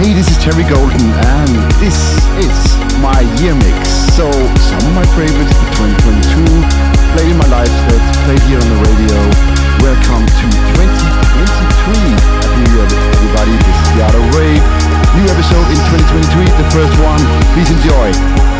Hey, this is Terry Golden, and this is my year mix. So, some of my favorites for 2022, played in my live set, played here on the radio. Welcome to 2023. Happy New Year, everybody. This is the of Rave. New episode in 2023, the first one. Please enjoy.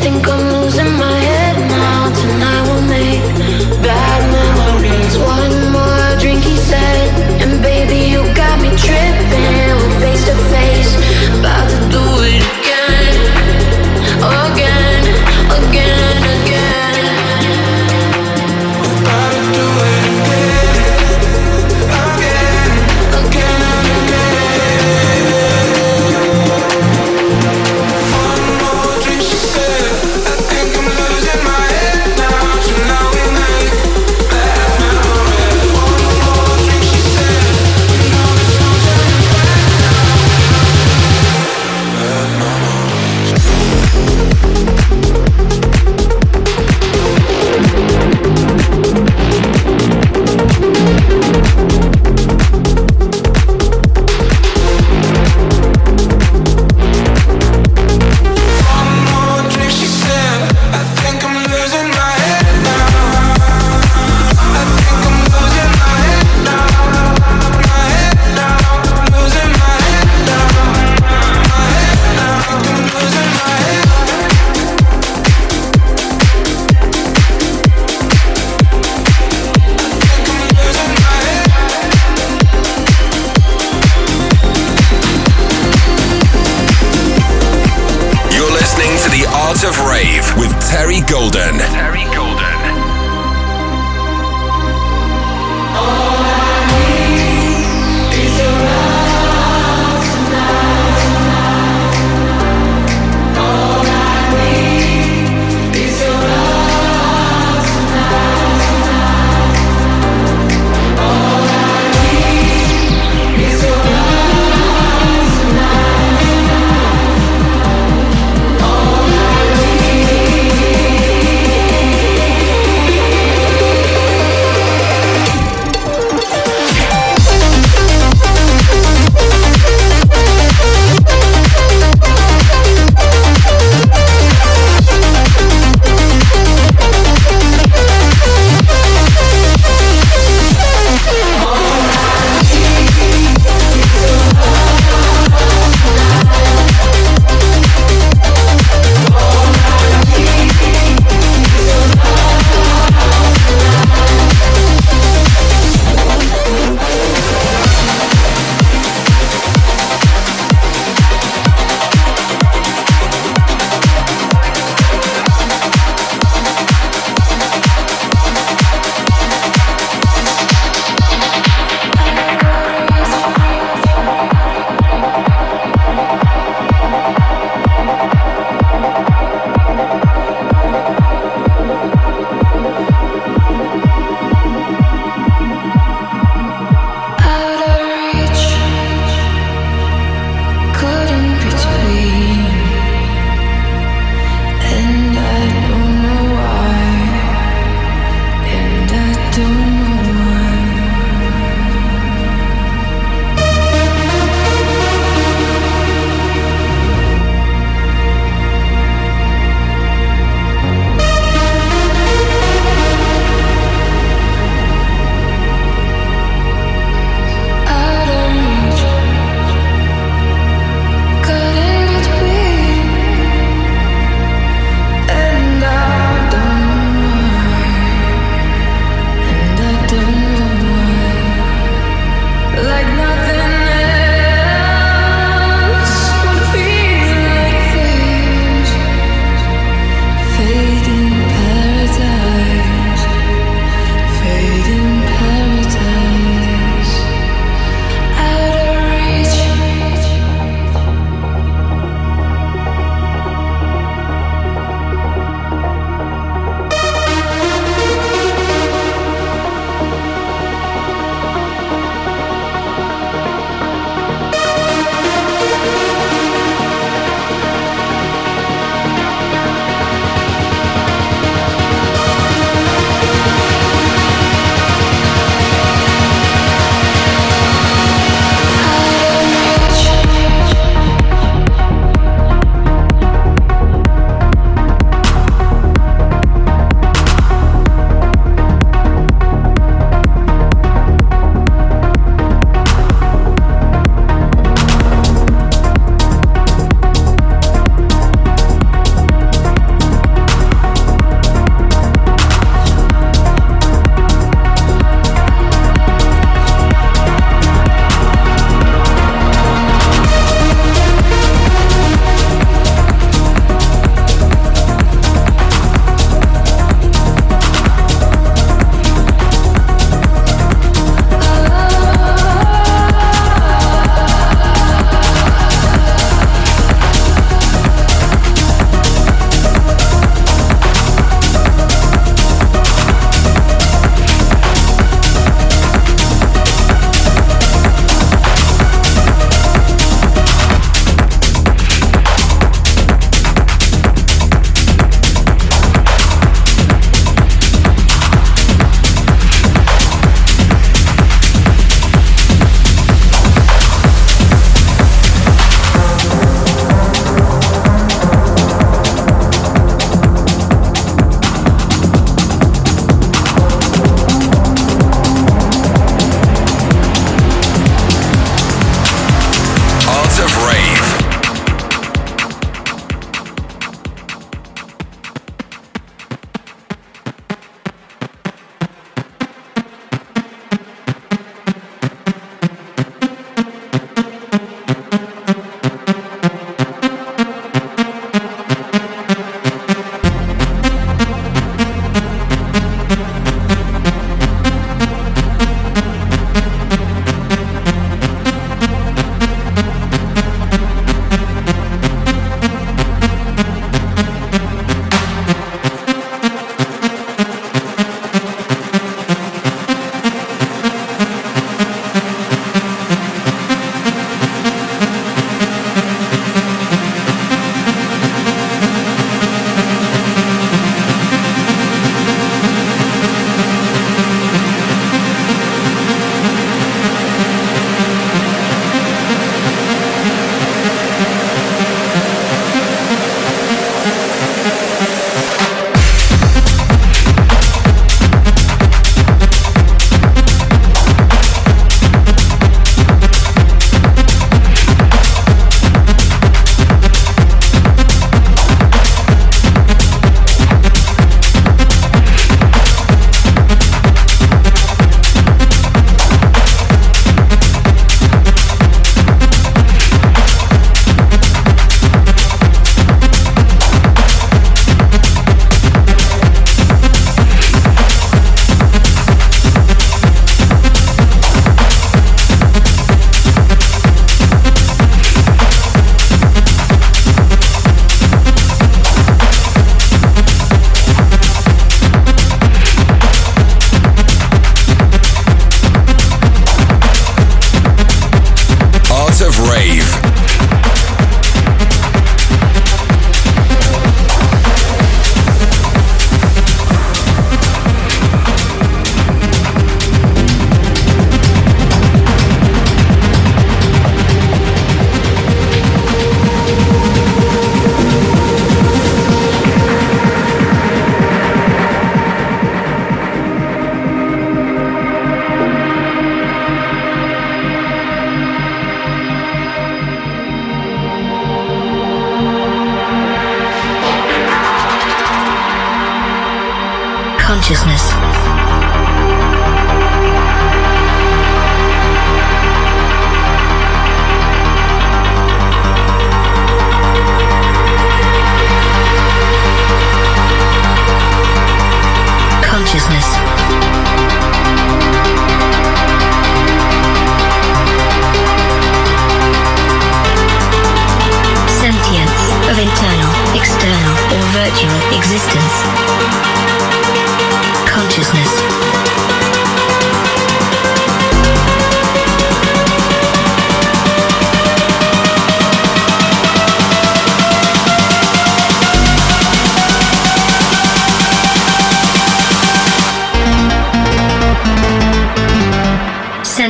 think I'm losing my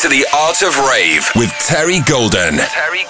To the Art of Rave with Terry Golden. Terry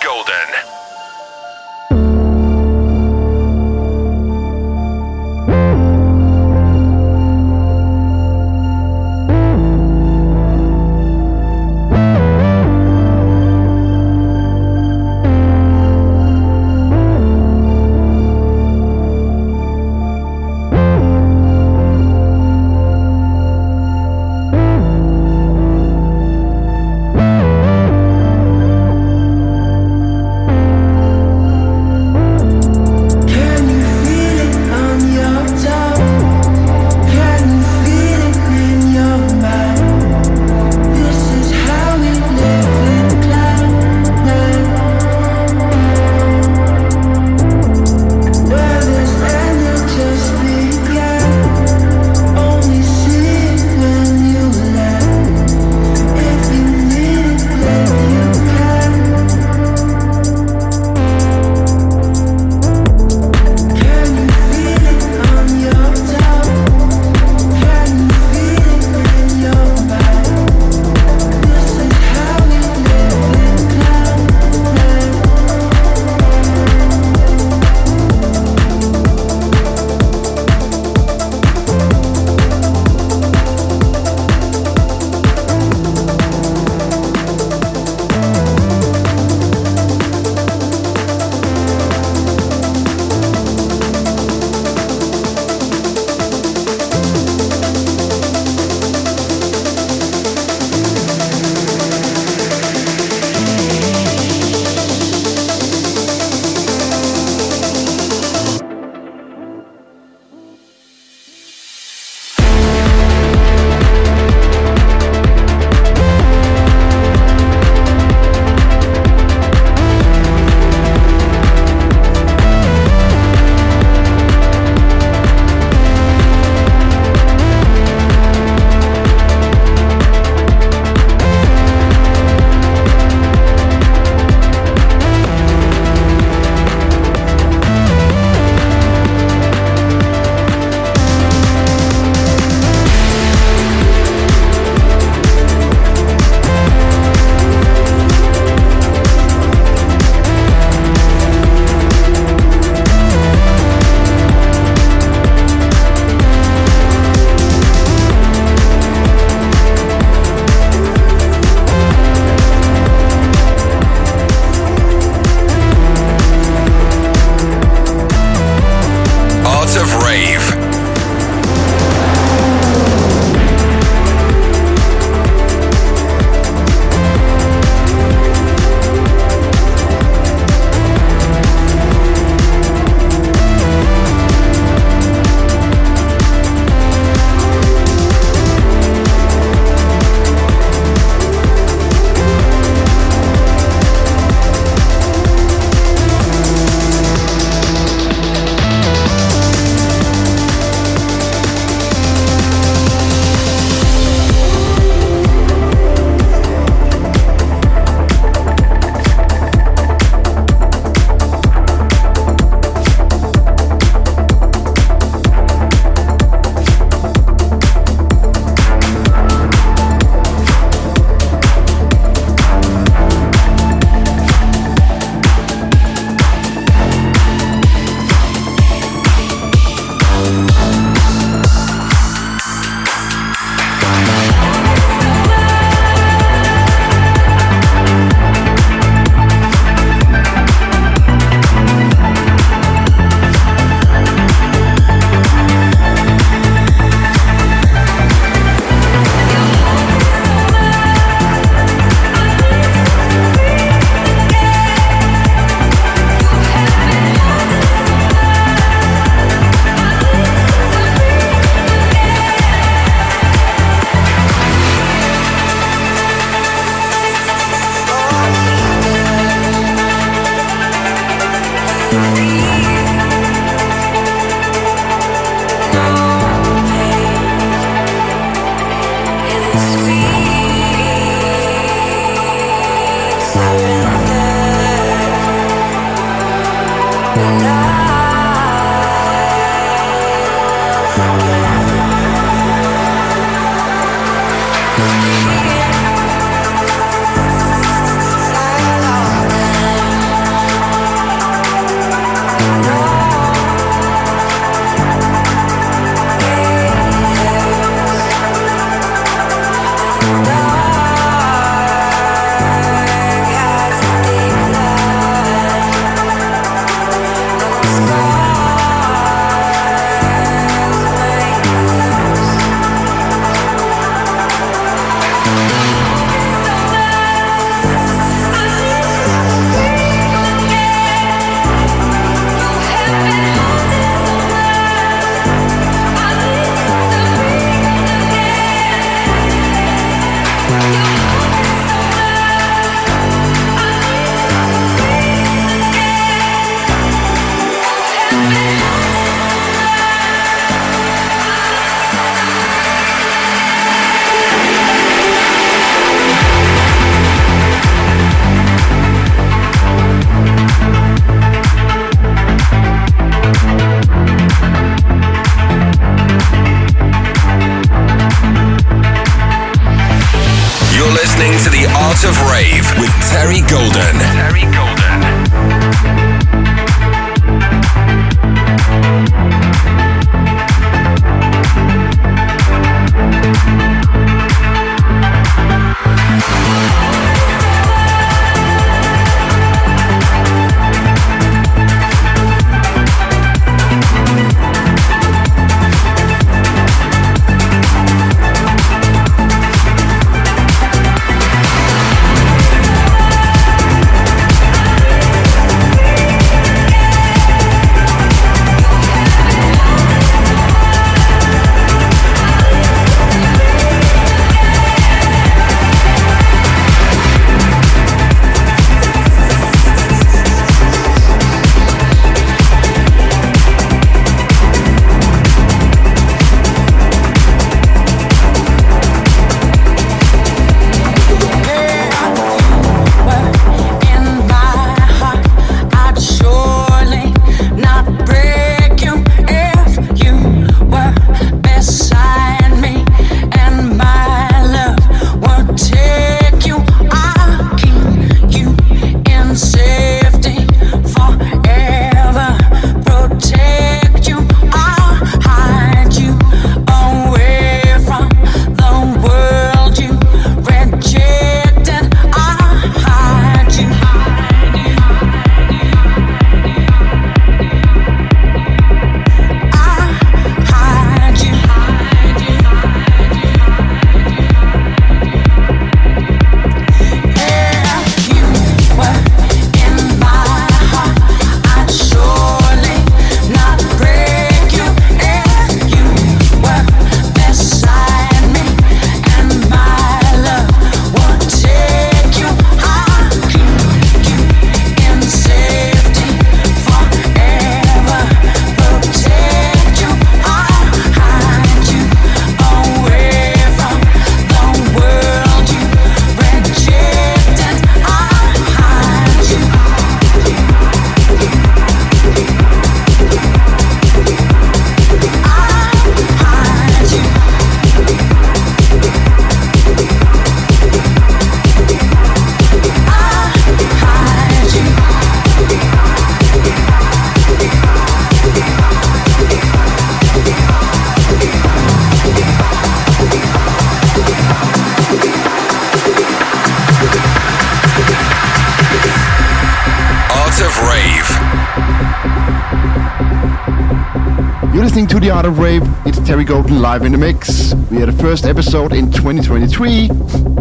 Golden live in the mix. We had a first episode in 2023,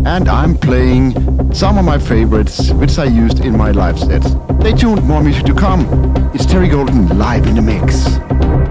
and I'm playing some of my favorites, which I used in my live set. Stay tuned, more music to come. It's Terry Golden live in the mix.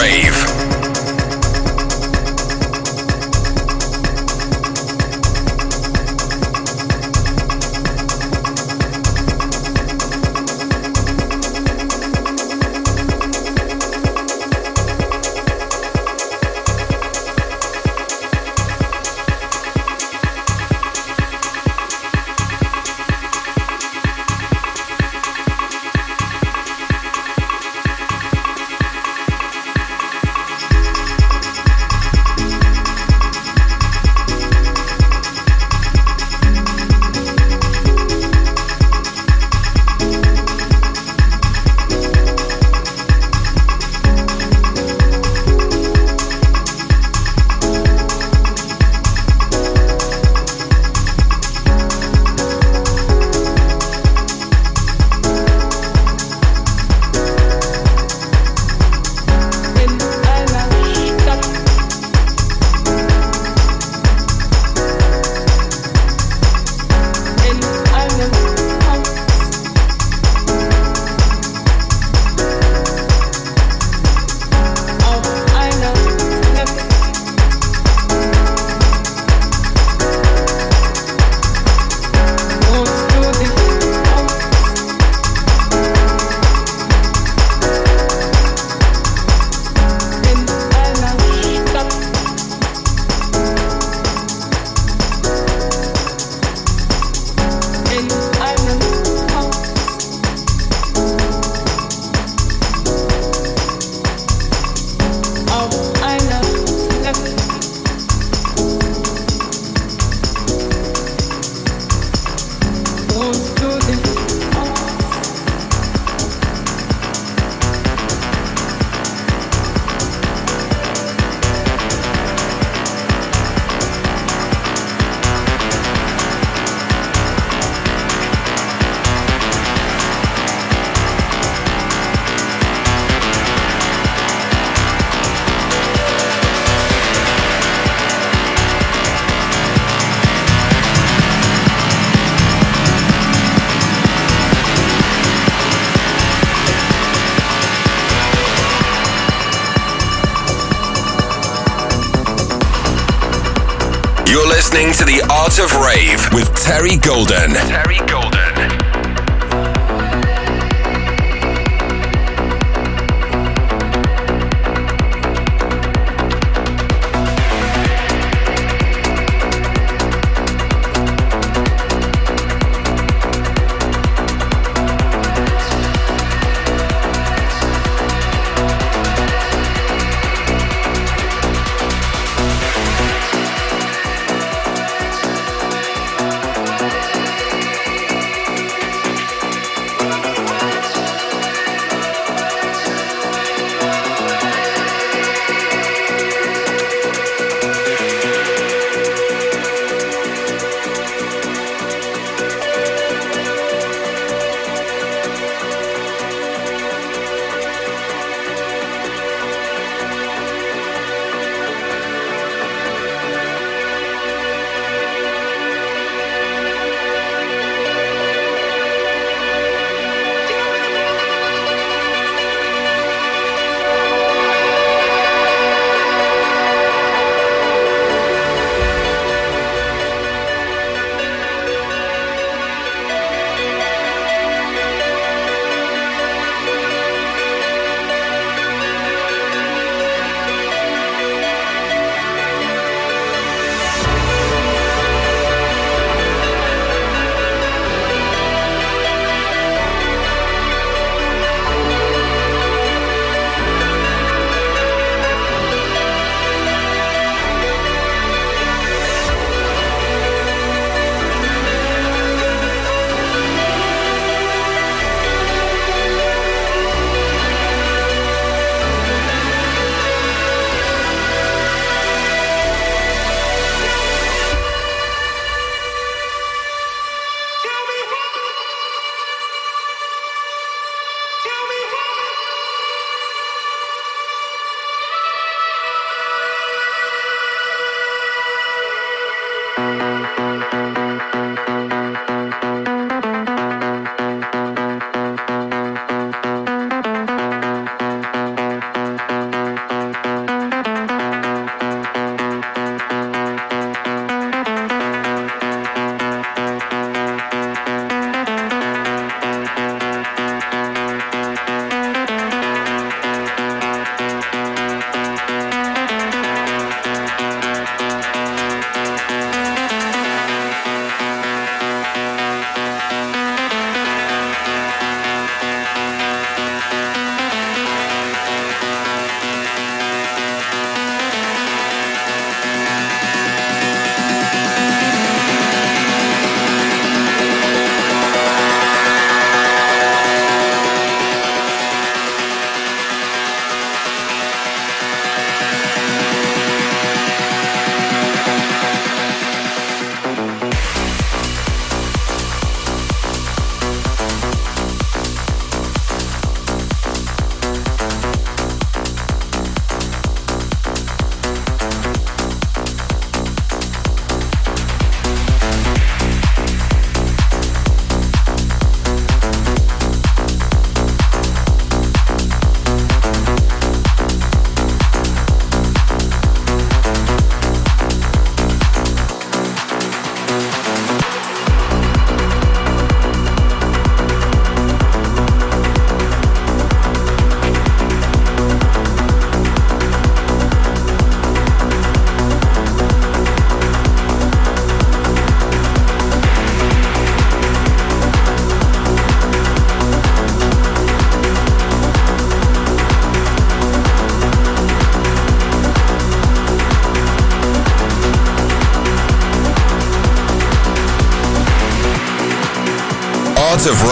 Rave. Of Rave with Terry Golden. Terry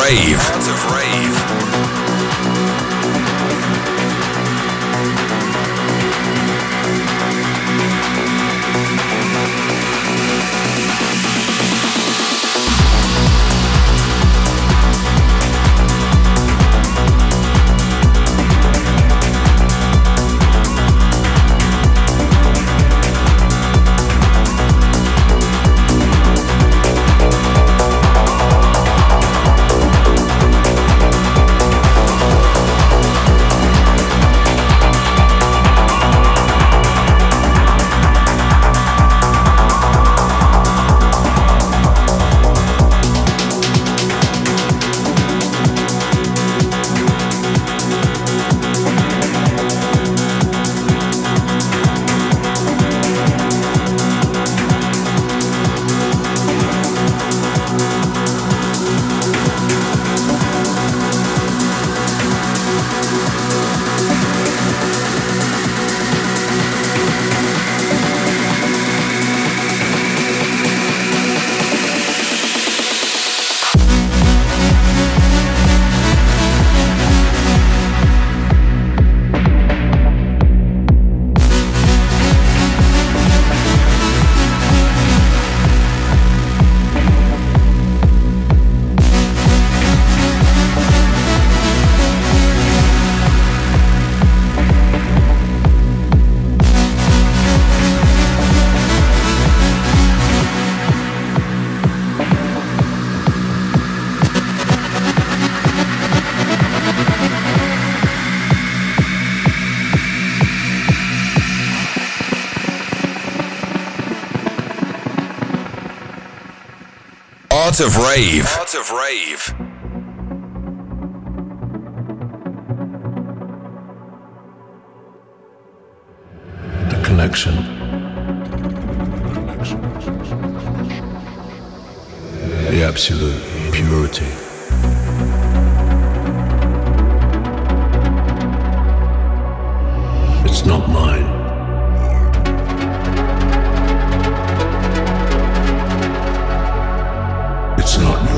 Art Art of Rave. Art of Rave. The connection. The absolute purity. It's not mine. not astronaut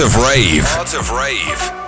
Of Rave. Of Rave.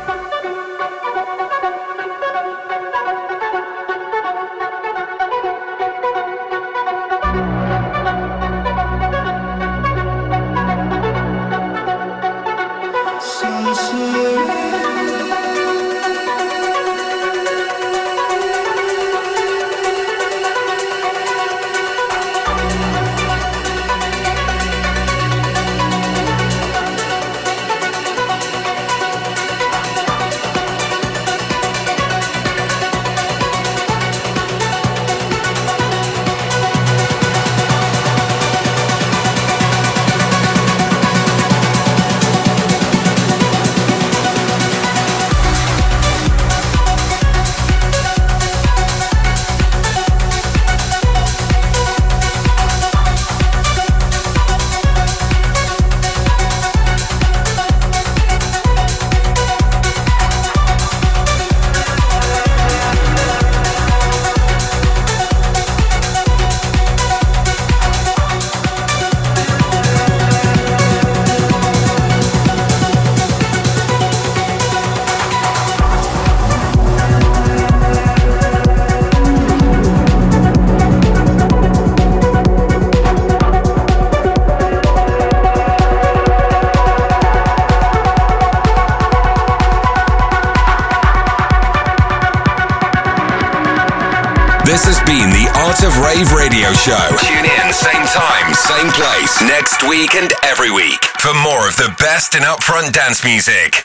Week and every week for more of the best in upfront dance music.